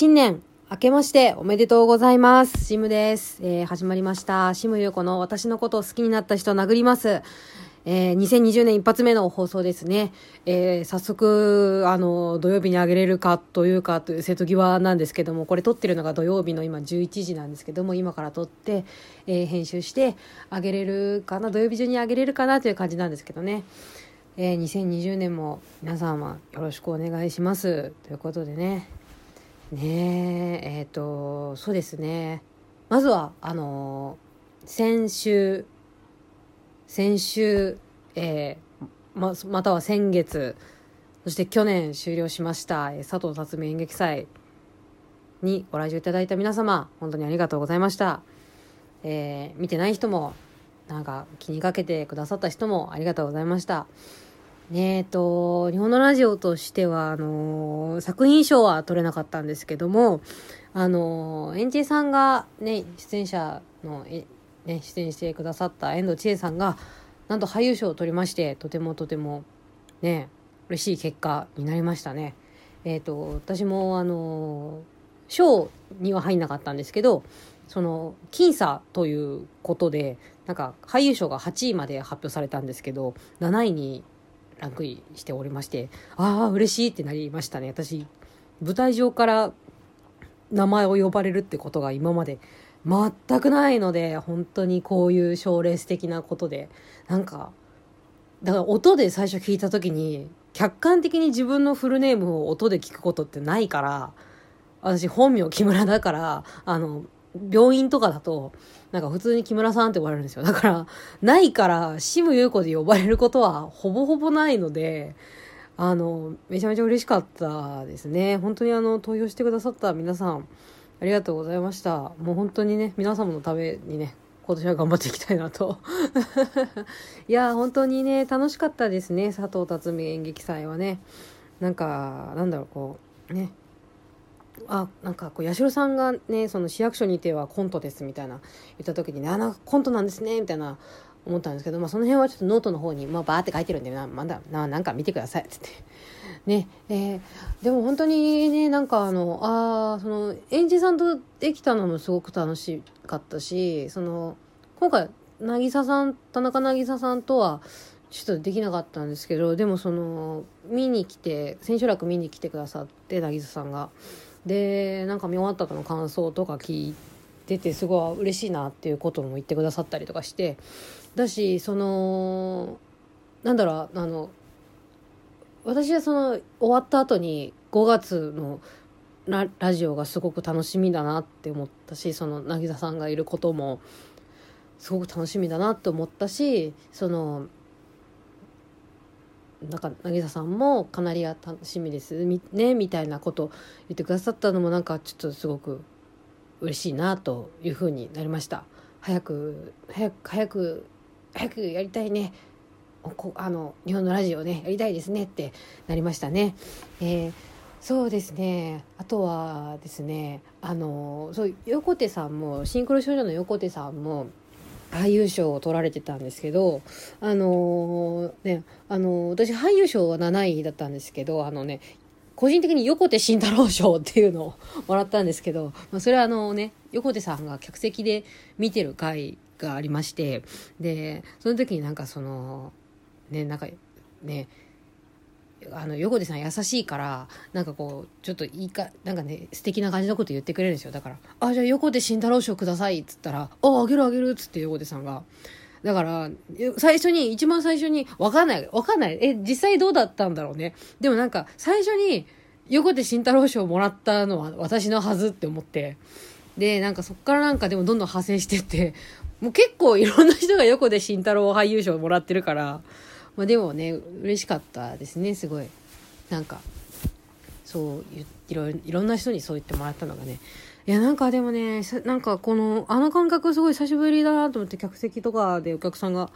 新年明けましておめでとうございます。シムです。えー、始まりました。シムユーコの私のことを好きになった人を殴ります。えー、2020年一発目の放送ですね。えー、早速、あの、土曜日にあげれるかというかという瀬戸際なんですけども、これ撮ってるのが土曜日の今11時なんですけども、今から撮って、えー、編集してあげれるかな、土曜日中にあげれるかなという感じなんですけどね。えー、2020年も皆様よろしくお願いします。ということでね。ねええっ、とそうですね。まずはあの先週先週、えーままたは先月そして去年終了しました、佐藤辰巳演劇祭にご来場いただいた皆様本当にありがとうございました、えー見てない人もなんか気にかけてくださった人もありがとうございました。ねえっと、日本のラジオとしては、あのー作品賞は取れなかったんですけども、あのー、エンジェさんがね、出演者の、ね、出演してくださった遠藤千恵さんが、なんと俳優賞を取りまして、とてもとても、ね、嬉しい結果になりましたね。えっ、と、私も、あのー賞には入んなかったんですけど、その、僅差ということで、なんか、俳優賞が8位まで発表されたんですけど、7位にランクインしておりましてああ嬉しいってなりましたね。私舞台上から名前を呼ばれるってことが今まで全くないので本当にこういう賞レース的なことで。なんかだから音で最初聞いた時に客観的に自分のフルネームを音で聞くことってないから私本名木村だからあの病院とかだとなんか普通に木村さんって呼ばれるんですよ。だから、ないから、シム優子で呼ばれることはほぼほぼないので、あの、めちゃめちゃ嬉しかったですね。本当にあの、投票してくださった皆さん、ありがとうございました。もう本当にね、皆様のためにね、今年は頑張っていきたいなと。いや、本当にね、楽しかったですね、佐藤辰巳演劇祭はね。なんか、なんだろう、こう、ね、あなんかこう八代さんがねその市役所にいてはコントですみたいな言った時にあなんかコントなんですねみたいな思ったんですけど、まあ、その辺はちょっとノートの方に、まあ、バーって書いてるんでなまだななんか見てくださいっつって。ねえーでも本当にねなんかあのあその演じさんとできたのもすごく楽しかったしその今回渚さん田中渚さんとはちょっとできなかったんですけどでもその見に来て千秋楽見に来てくださって渚さんが。でなんか見終わった後の感想とか聞いててすごい嬉しいなっていうことも言ってくださったりとかしてだしそのなんだろうあの私はその終わった後に5月のララジオがすごく楽しみだなって思ったしその渚さんがいることもすごく楽しみだなって思ったしそのなんか渚さんもカナリア楽しみです。みねみたいなこと言ってくださったのもなんかちょっとすごく嬉しいなというふうになりました。早く早く早く早くやりたいね。こあの日本のラジオねやりたいですねってなりましたね、えーそうですね。あとはですねあのそう横手さんもシンクロ少女の横手さんも俳優賞を取られてたんですけど、あのーね、あのー私俳優賞は7位だったんですけど、あのね、個人的に横手慎太郎賞っていうのを もらったんですけど、まあ、それはあのね、横手さんが客席で見てる回がありまして、で、その時になんかその、ね、なんかね、あの横手さん優しいからなんかこうちょっといいかなんかね素敵な感じのこと言ってくれるんですよ。だから「あじゃあ横手慎太郎賞ください」っつったら「ああげるあげる」っつって横手さんが。だから最初に一番最初に分かんない分かんない。え実際どうだったんだろうね。でもなんか最初に横手慎太郎賞もらったのは私のはずって思って。でなんかそっからなんかでもどんどん派生してって。もう結構いろんな人が横手慎太郎俳優賞もらってるから。まあ、でもね嬉しかったですねすごい。なんかそういろいろんな人にそう言ってもらったのがね。いやなんかでもねなんかこのあの感覚すごい久しぶりだなと思って客席とかでお客さんが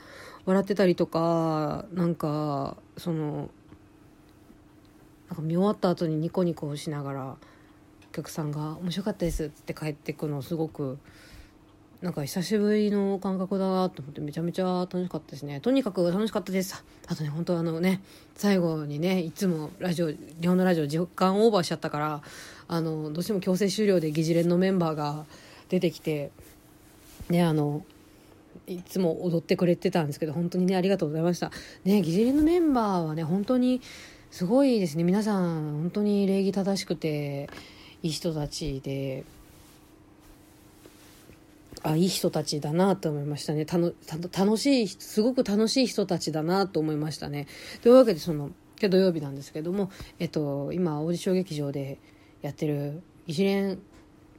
笑ってたりとかなんかそのなんか見終わった後にニコニコしながらお客さんが「面白かったです」って帰ってくのすごくなんか久しぶりの感覚だなと思ってめちゃめちゃ楽しかったですね。とにかく楽しかったです。あとね本当あのね最後にねいつもラジオ日本のラジオ時間オーバーしちゃったからあのどうしても強制終了で議事連のメンバーが出てきてねあのいつも踊ってくれてたんですけど本当にねありがとうございました。ね議事連のメンバーはね本当にすごいですね。皆さん本当に礼儀正しくていい人たちであいい人たちだなと思いましたね。たの楽しいすごく楽しい人たちだなと思いましたね。というわけでその今日土曜日なんですけども、えっと、今オーディション劇場でやってる一連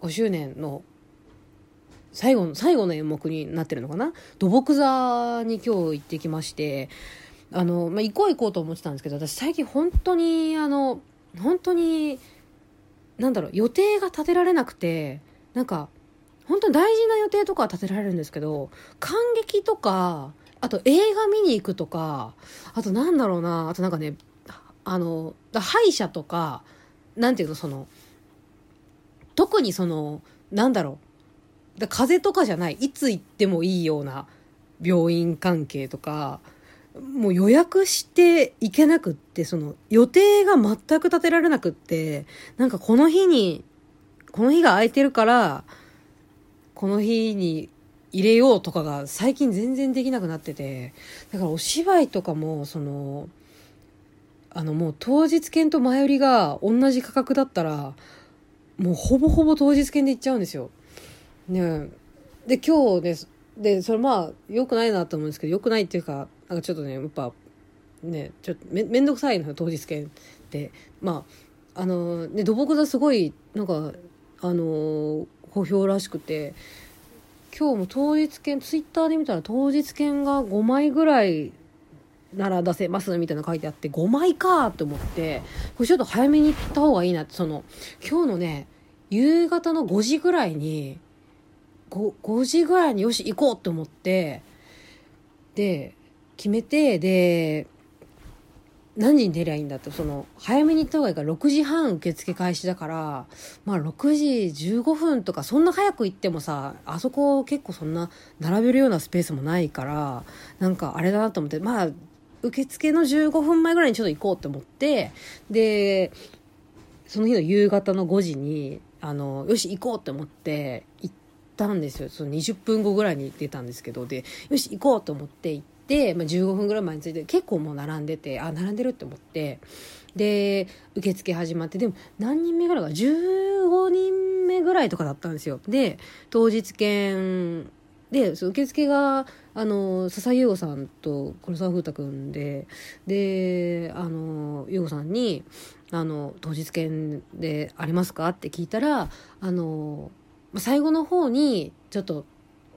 5周年の最後の最後の演目になってるのかな？土木座に今日行ってきましてあの、まあ、行こう行こうと思ってたんですけど私最近本当にあの本当になんだろう予定が立てられなくてなんか本当に大事な予定とかは立てられるんですけど感激とかあと映画見に行くとかあとなんだろうなあとなんかねあの歯医者とかなんていうのその特にそのなんだろうだ風邪とかじゃないいつ行ってもいいような病院関係とかもう予約して行けなくってその予定が全く立てられなくってなんかこの日にこの日が空いてるからこの日に入れようとかが最近全然できなくなってて。だからお芝居とかもそのあのもう当日券と前売りが同じ価格だったらもうほぼほぼ当日券で行っちゃうんですよ。ね。で今日ですでそれまあ良くないなと思うんですけど良くないっていうかなんかちょっとねやっぱねちょっとめ面倒くさいの当日券って。まああのね土木座すごいなんかあの好評らしくて今日も当日券ツイッターで見たら当日券が5枚ぐらいなら出せますみたいな書いてあって5枚かと思ってこれちょっと早めに行った方がいいな。ってその今日のね夕方の5時ぐらいに 5, 5時ぐらいによし行こうと思ってで決めてで何時に出りゃいいんだってその早めに行った方がいいから6時半受付開始だからまあ6時15分とかそんな早く行ってもさあそこ結構そんな並べるようなスペースもないからなんかあれだなと思ってまあ受付の15分前ぐらいにちょっと行こうと思ってでその日の夕方の5時にあのよし行こうと思って行ったんですよその20分後ぐらいに出たんですけどでよし行こうと思って行って。でまあ、15分ぐらい前に着いて結構もう並んでてあ並んでるって思ってで受付始まってでも何人目ぐらいか15人目ぐらいとかだったんですよで当日券でその受付があの笹井優吾さんと黒沢風太君でであの優吾さんにあの「当日券でありますか?」って聞いたらあの最後の方にちょっと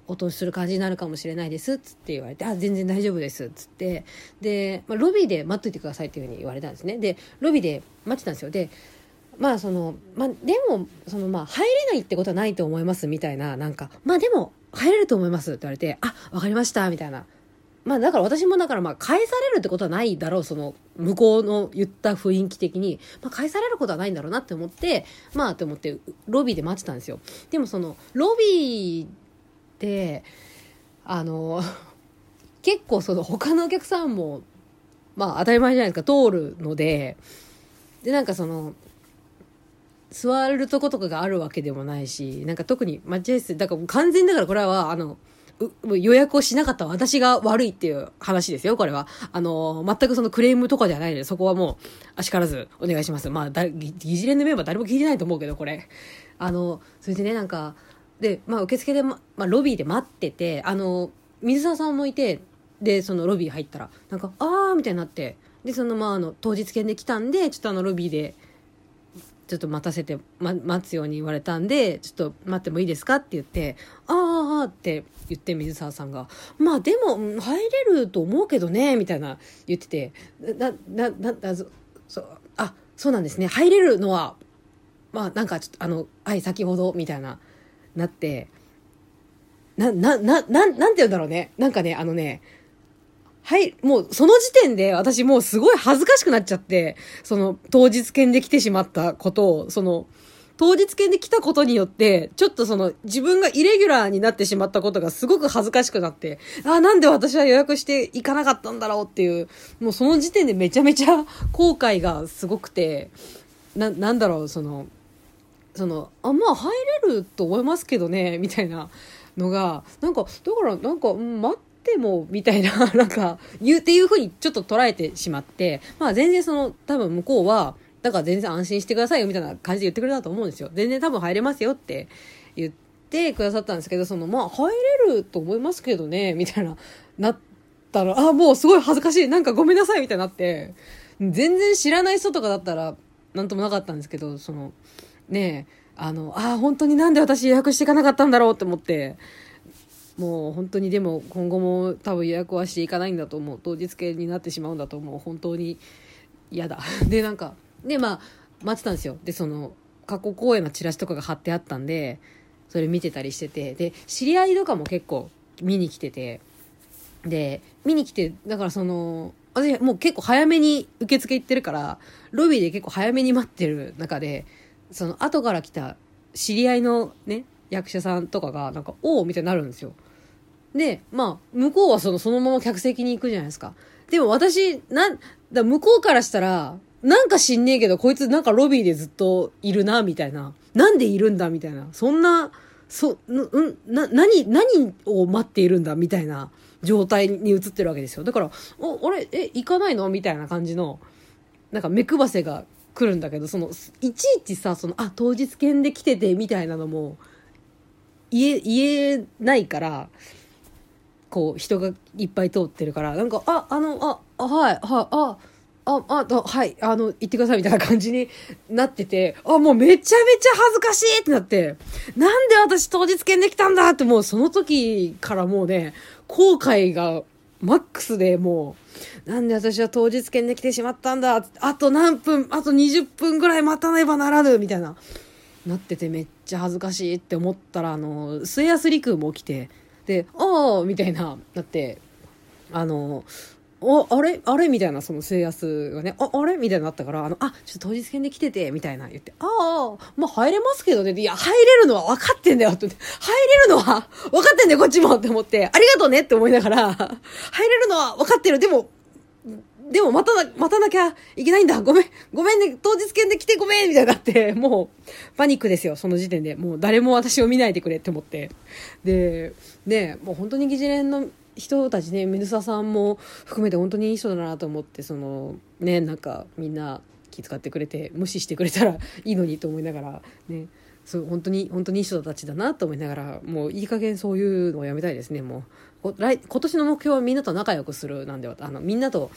お通しする感じになるかもしれないですっつって言われて、あ、全然大丈夫ですっつって、で、まあ、ロビーで待っといてくださいっていうふうに言われたんですね。で、ロビーで待ってたんですよ。で、まあその、まあでも、そのまあ入れないってことはないと思いますみたいな、なんか、まあでも入れると思いますって言われて、あ、わかりましたみたいな。まあだから私もだからまあ返されるってことはないだろう、その向こうの言った雰囲気的に、まあ返されることはないんだろうなって思って、まあって思ってロビーで待ってたんですよ。でもそのロビーってあの 結構その他のお客さんもまあ当たり前じゃないですか通るのででなんかその座るとことかがあるわけでもないしなんか特に待合室だから完全だからこれはあの予約をしなかった私が悪いっていう話ですよ、これは。あの、全くそのクレームとかではないので、そこはもう、あしからずお願いします。まあ、だ、議事連のメンバー誰も聞いてないと思うけど、これ。あの、それでね、なんか、で、まあ、受付で、ま、まあ、ロビーで待ってて、あの、水沢さんもいて、で、そのロビー入ったら、なんか、あーみたいになって、で、その、まあ、あの、当日券で来たんで、ちょっとあの、ロビーで、ちょっと待たせて、ま、待つように言われたんで、ちょっと待ってもいいですかって言って、ああって言って水沢さんが、まあでも、入れると思うけどね、みたいな言ってて、な、な、な、な、そ、そあ、そうなんですね。入れるのは、まあなんかちょっとあの、はい、先ほど、みたいななって、な、な、な、ななんて言うんだろうね。なんかね、あのね、はい、もうその時点で私もうすごい恥ずかしくなっちゃって、その当日券で来てしまったことを、その、当日券で来たことによって、ちょっとその自分がイレギュラーになってしまったことがすごく恥ずかしくなって、ああ、なんで私は予約して行かなかったんだろうっていう、もうその時点でめちゃめちゃ後悔がすごくて、な、なんだろう、その、その、あ、まあ入れると思いますけどね、みたいなのが、なんか、だからなんか、待っても、みたいな、なんか、言うっていうふうにちょっと捉えてしまって、まあ全然その、多分向こうは、だから全然安心してくださいよみたいな感じで言ってくれたと思うんですよ。全然多分入れますよって言ってくださったんですけど、その、まあ入れると思いますけどね、みたいな、なったら、あ、もうすごい恥ずかしい。なんかごめんなさいみたいになって、全然知らない人とかだったら、なんともなかったんですけど、その、ね、あの、ああ、本当になんで私予約していかなかったんだろうって思って、もう本当にでも今後も多分予約はしていかないんだと思う。当日券になってしまうんだと思う。本当に嫌だ。で、なんか、で、まあ、待ってたんですよ。で、その、過去公演のチラシとかが貼ってあったんで、それ見てたりしてて、で、知り合いとかも結構見に来てて、で、見に来て、だからその、私もう結構早めに受付行ってるから、ロビーで結構早めに待ってる中で、その後から来た知り合いのね、役者さんとかが、なんか、おおみたいになるんですよ。で、まあ、向こうはその、そのまま客席に行くじゃないですか。でも私、なん、だ向こうからしたら、なんか知んねえけど、こいつなんかロビーでずっといるな、みたいな。なんでいるんだ、みたいな。そんな、そ、うん、な、何、何を待っているんだ、みたいな状態に映ってるわけですよ。だから、お、俺、え、行かないの？みたいな感じの、なんか目配せが来るんだけど、その、いちいちさ、その、あ、当日券で来てて、みたいなのも、言え、言えないから、こう、人がいっぱい通ってるから、なんか、あ、あの、あ、はい、はい、あ、あ、あ、はい、あの、行ってくださいみたいな感じになってて、あ、もうめちゃめちゃ恥ずかしいってなって、なんで私当日券できたんだってもうその時からもうね、後悔がマックスでもう、なんで私は当日券で来てしまったんだ？あと何分、あと20分ぐらい待たねばならぬみたいな、なっててめっちゃ恥ずかしいって思ったら、あの、末安陸も来て、で、おーみたいな、なって、あの、あ、あれあれみたいな、その制圧がね、あ、あれみたいになったから、あの、あ、ちょっと当日券で来てて、みたいな言って、ああ、まあ入れますけどね。いや、入れるのは分かってんだよ、って。入れるのは分かってんだよ、こっちもって思って、ありがとうねって思いながら、入れるのは分かってる。でも、でも待たな、待たなきゃいけないんだ。ごめん、ごめんね、当日券で来てごめんみたいになって、もう、パニックですよ、その時点で。もう誰も私を見ないでくれって思って。で、ね、もう本当に議事連の人たちね水沢さんも含めて本当にいい人だなと思ってそのねなんかみんな気遣ってくれて無視してくれたらいいのにと思いながらね。そう本当に本当にいい人たちだなと思いながらもういい加減そういうのをやめたいですねもう。来今年の目標はみんなと仲良くするなんであのみんなと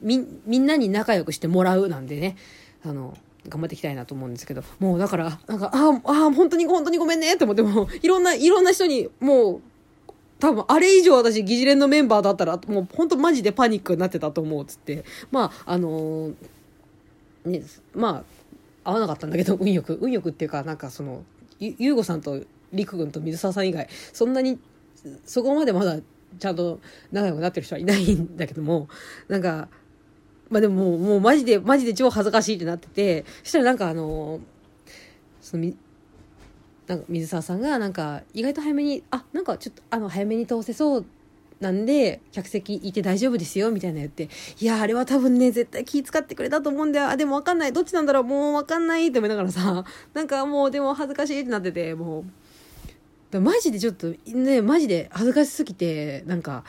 みみんなに仲良くしてもらうなんでね。あの頑張っていきたいなと思うんですけどもうだからなんかああ本当に本当にごめんねって思ってもいろんないろんな人にもう多分あれ以上私議事連のメンバーだったらもう本当マジでパニックになってたと思うっつって。まああのー、ねまあ合わなかったんだけど運よく運よくっていうかなんかそのゆうごさんと陸軍と水沢さん以外そんなにそこまでまだちゃんと仲良くなってる人はいないんだけどもなんかまあでももうもうマジでマジで超恥ずかしいってなっててそしたらなんかあのそのなんか水沢さんがなんか意外と早めにあなんかちょっとあの早めに通せそうなんで客席いて大丈夫ですよみたいな言っていやあれは多分ね絶対気使ってくれたと思うんだよ。あでも分かんない。どっちなんだろう。もう分かんない。って思いながらさなんかもうでも恥ずかしいってなっててもうマジでちょっとねマジで恥ずかしすぎてなんか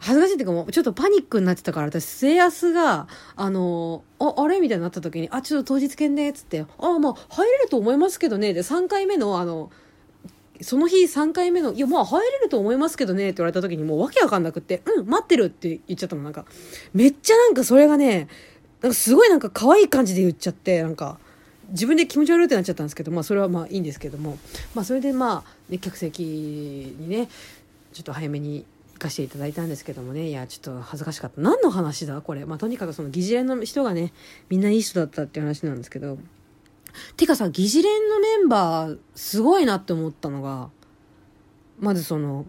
恥ずかしいっていうかもう、ちょっとパニックになってたから、私、末安が、あの、あ、あれ？みたいになった時に、あ、ちょっと当日券ねっ、つって、あ、まあ、入れると思いますけどね、で、3回目の、あの、その日3回目の、いや、まあ入れると思いますけどね、って言われた時にもうわけわかんなくって、うん、待ってるって言っちゃったの、なんか。めっちゃなんかそれがね、なんかすごいなんか可愛い感じで言っちゃって、なんか、自分で気持ち悪いってなっちゃったんですけど、まあそれはまあいいんですけども、まあそれでまあ、ね、客席にね、ちょっと早めにかしていただいたんですけどもね。いやちょっと恥ずかしかった。何の話だ？これ。まあとにかくその議事連の人がねみんないい人だったっていう話なんですけど。てかさ議事連のメンバーすごいなって思ったのがまずその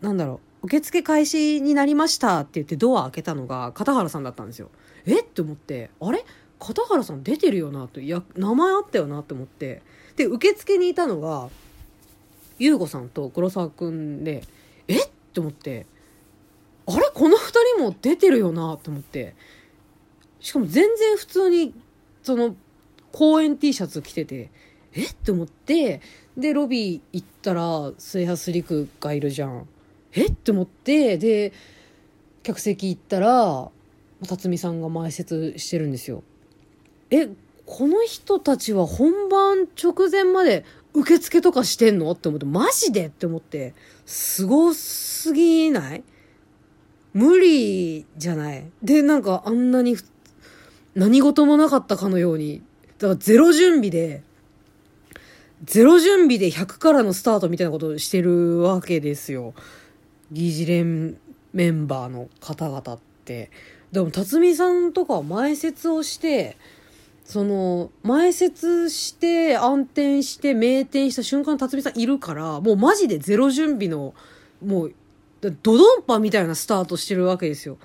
なんだろう。受付開始になりましたって言ってドア開けたのが片原さんだったんですよ。えって思って、あれ？片原さん出てるよな？と、いや、名前あったよなって思って。で、受付にいたのが、優吾さんと黒沢くんで、って思って、あれこの二人も出てるよなと思って。しかも全然普通に、その、公演 T シャツ着てて、えっ？て思って、で、ロビー行ったら、末橋陸がいるじゃん。えっ？て思って、で、客席行ったら、辰巳さんが前説してるんですよ。え、この人たちは本番直前まで受付とかしてんの？って思って、マジで？って思って、すごすぎない？無理じゃない？で、なんかあんなに何事もなかったかのように、だからゼロ準備で、ゼロ準備で100からのスタートみたいなことをしてるわけですよ。議事連メンバーの方々って。でも、辰巳さんとかは前説をして、その、前説して、暗転して、名転した瞬間、辰巳さんいるから、もうマジでゼロ準備の、もう、ドドンパみたいなスタートしてるわけですよ。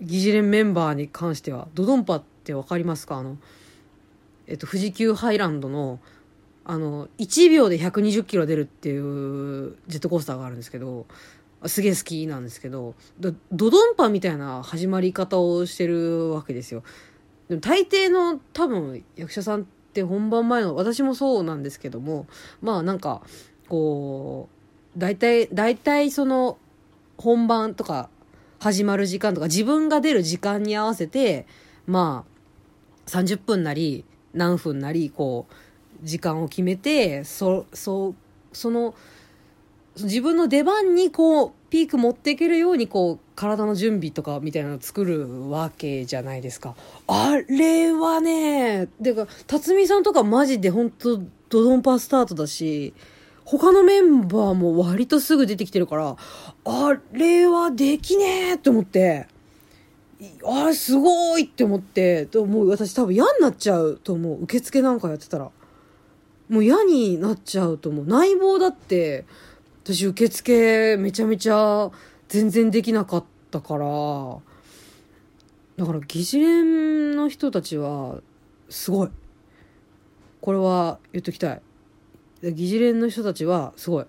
議事連メンバーに関しては。ドドンパってわかりますか？あの、えっと、富士急ハイランドの、あの、1秒で120キロ出るっていうジェットコースターがあるんですけど、すげえ好きなんですけど、ドドンパみたいな始まり方をしてるわけですよ。でも大抵の多分役者さんって本番前の、私もそうなんですけども、まあなんか、こう、大体、大体その本番とか始まる時間とか自分が出る時間に合わせて、まあ、30分なり何分なり、こう、時間を決めて、そ、そ、その、自分の出番にこう、ピーク持っていけるようにこう、体の準備とかみたいなのを作るわけじゃないですか。あれはね、てか、辰巳さんとかマジで本当ドドンパスタートだし、他のメンバーも割とすぐ出てきてるから、あれはできねえって思って、あれすごいって思って、もう私多分嫌になっちゃうと思う。受付なんかやってたら。もう嫌になっちゃうと思う。内房だって、私受付めちゃめちゃ全然できなかったから、だから議事連の人たちは、すごい。これは言っときたい。議事連の人たちはすごい。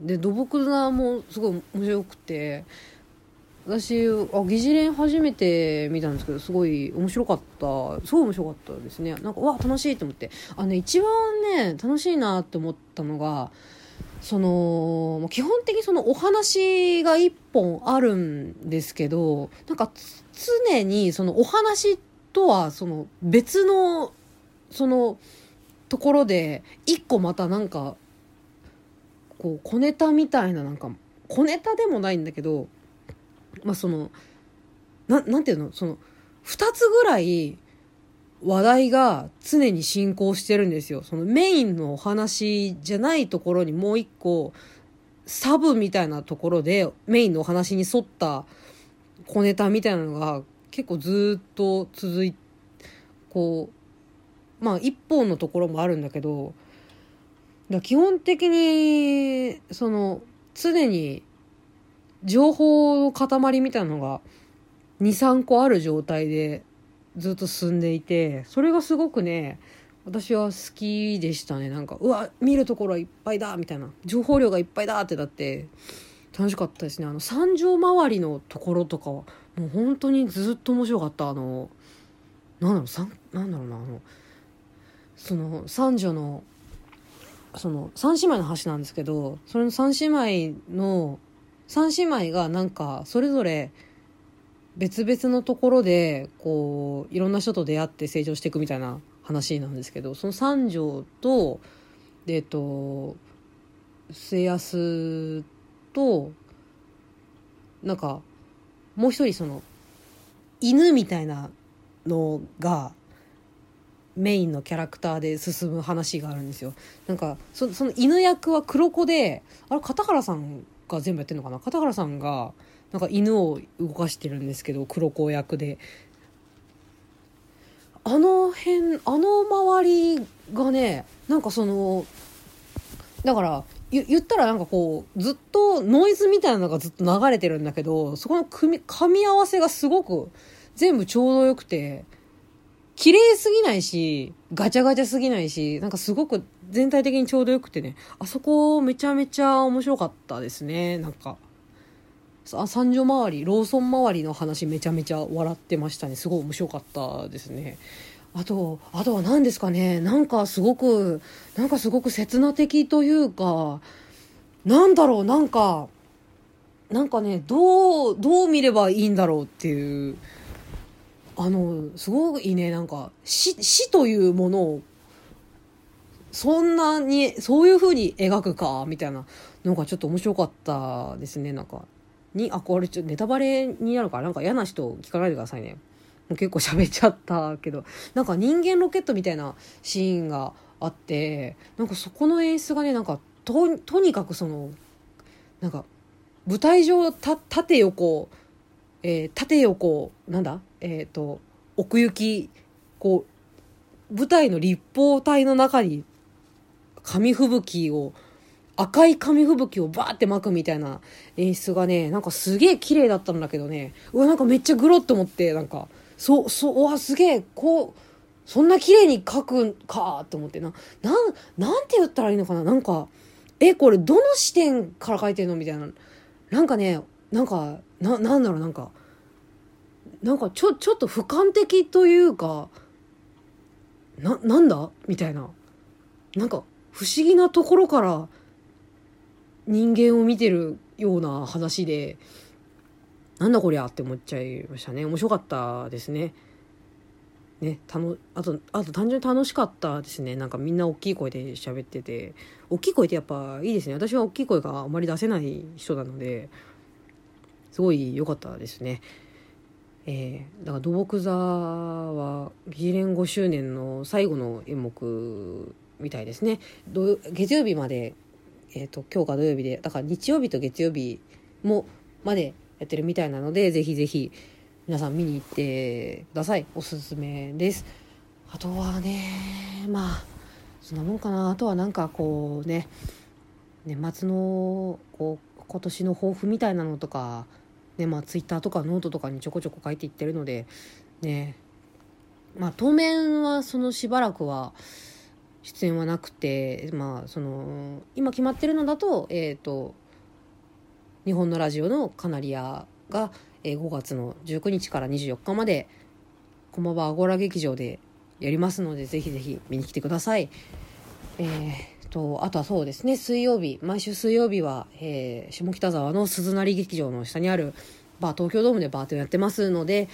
で土木座もすごい面白くて私あ疑似連初めて見たんですけどすごい面白かったすごい面白かったですねなんかわ楽しいと思ってあのね一番ね楽しいなって思ったのがその基本的にそのお話が一本あるんですけどなんか常にそのお話とはその別のそのところで一個またなんかこう小ネタみたいななんか小ネタでもないんだけどまあそのななんていうの？その2つぐらい話題が常に進行してるんですよ。そのメインのお話じゃないところにもう一個サブみたいなところでメインのお話に沿った小ネタみたいなのが結構ずっと続いこうまあ一本のところもあるんだけどだ基本的にその常に情報の塊みたいなのが23個ある状態でずっと進んでいてそれがすごくね私は好きでしたね。なんかうわ見るところいっぱいだみたいな。情報量がいっぱいだってだって楽しかったですね。あの三条周りのところとかはもう本当にずっと面白かった。あのなんだろうさなんだろうなあのその三女のその三姉妹の橋なんですけどそれの三姉妹の三姉妹がなんかそれぞれ別々のところでこういろんな人と出会って成長していくみたいな話なんですけどその三条とえっと末安となんかもう一人その犬みたいなのがメインのキャラクターで進む話があるんですよ。なんかその犬役は黒子であれ片原さんが全部やってるのかな？片原さんがなんか犬を動かしてるんですけど黒子役であの辺あの周りがねなんかそのだから言ったらなんかこう、ずっとノイズみたいなのがずっと流れてるんだけど、そこの組み、噛み合わせがすごく全部ちょうどよくて、綺麗すぎないし、ガチャガチャすぎないし、なんかすごく全体的にちょうどよくてね、あそこめちゃめちゃ面白かったですね、なんか。あ三女周り、ローソン周りの話めちゃめちゃ笑ってましたね。すごい面白かったですね。あと、あとは何ですかね。なんかすごく、なんかすごく刹那的というか、なんだろう、なんか、なんかね、どう、どう見ればいいんだろうっていう、あの、すごいね、なんか、死、死というものを、そんなに、そういう風に描くか、みたいなのがちょっと面白かったですね、なんか。に、あ、これちょっとネタバレになるから、なんか嫌な人聞かないでくださいね。もう結構喋っちゃったけど、なんか人間ロケットみたいなシーンがあって、なんかそこの演出がね、なんかと、とにかくその、なんか、舞台上、た、縦横、えー、縦横、なんだ？えっ、ー、と、奥行き、こう、舞台の立方体の中に紙吹雪を赤い紙吹雪をバーって巻くみたいな演出がね、なんかすげえ綺麗だったんだけどね、うわ、なんかめっちゃグロって思って、なんか、そう、そう、わ、すげえ、こう、そんな綺麗に描くんかと思ってな、なん、なんて言ったらいいのかななんか、え、これどの視点から描いてんのみたいな。なんかね、なんか、な、なんだろう、なんか、なんかちょ、ちょっと俯瞰的というか、な、なんだ？みたいな。なんか、不思議なところから人間を見てるような話で、なんだこりゃって思っちゃいましたね。面白かったですね。ね、たの、あと、あと単純に楽しかったですね。なんかみんな大きい声で喋ってて、大きい声ってやっぱいいですね。私は大きい声があまり出せない人なので、すごい良かったですね。えー、だから土木座は議連5周年の最後の演目みたいですね。月曜日まで、えっ、ー、と、今日が土曜日で、だから日曜日と月曜日も、までやってるみたいなので、ぜひぜひ皆さん見に行ってください。おすすめです。あとはね、まあ、そんなもんかな。あとはなんかこうね、年末のこう今年の抱負みたいなのとか、ね、まあツイッターとかノートとかにちょこちょこ書いていってるので、ね、まあ当面はそのしばらくは出演はなくて、まあその、今決まってるのだと、えっ、ー、と、日本のラジオのカナリアが、え5月の19日から24日まで駒場アゴラ劇場でやりますのでぜひぜひ見に来てください。えーと、あとはそうですね、水曜日、毎週水曜日は、えー、下北沢の鈴なり劇場の下にあるバー、東京ドームでバーテンやってますので、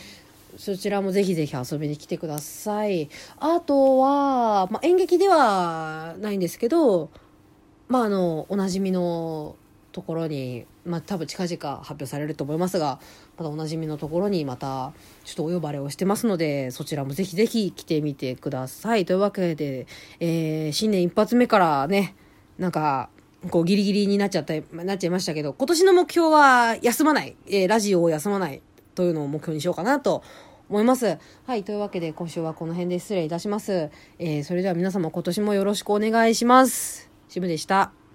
そちらもぜひぜひ遊びに来てください。あとは、まあ、演劇ではないんですけど、まあ、あの、おなじみのところに、まあ、多分近々発表されると思いますが、またおなじみのところにまた、ちょっとお呼ばれをしてますので、そちらもぜひぜひ来てみてください。というわけで、えー、新年一発目からね、なんか、こうギリギリになっちゃった、なっちゃいましたけど、今年の目標は休まない、えー、ラジオを休まないというのを目標にしようかなと思います。はい。というわけで、今週はこの辺で失礼いたします。えー、それでは皆様今年もよろしくお願いします。シムでした。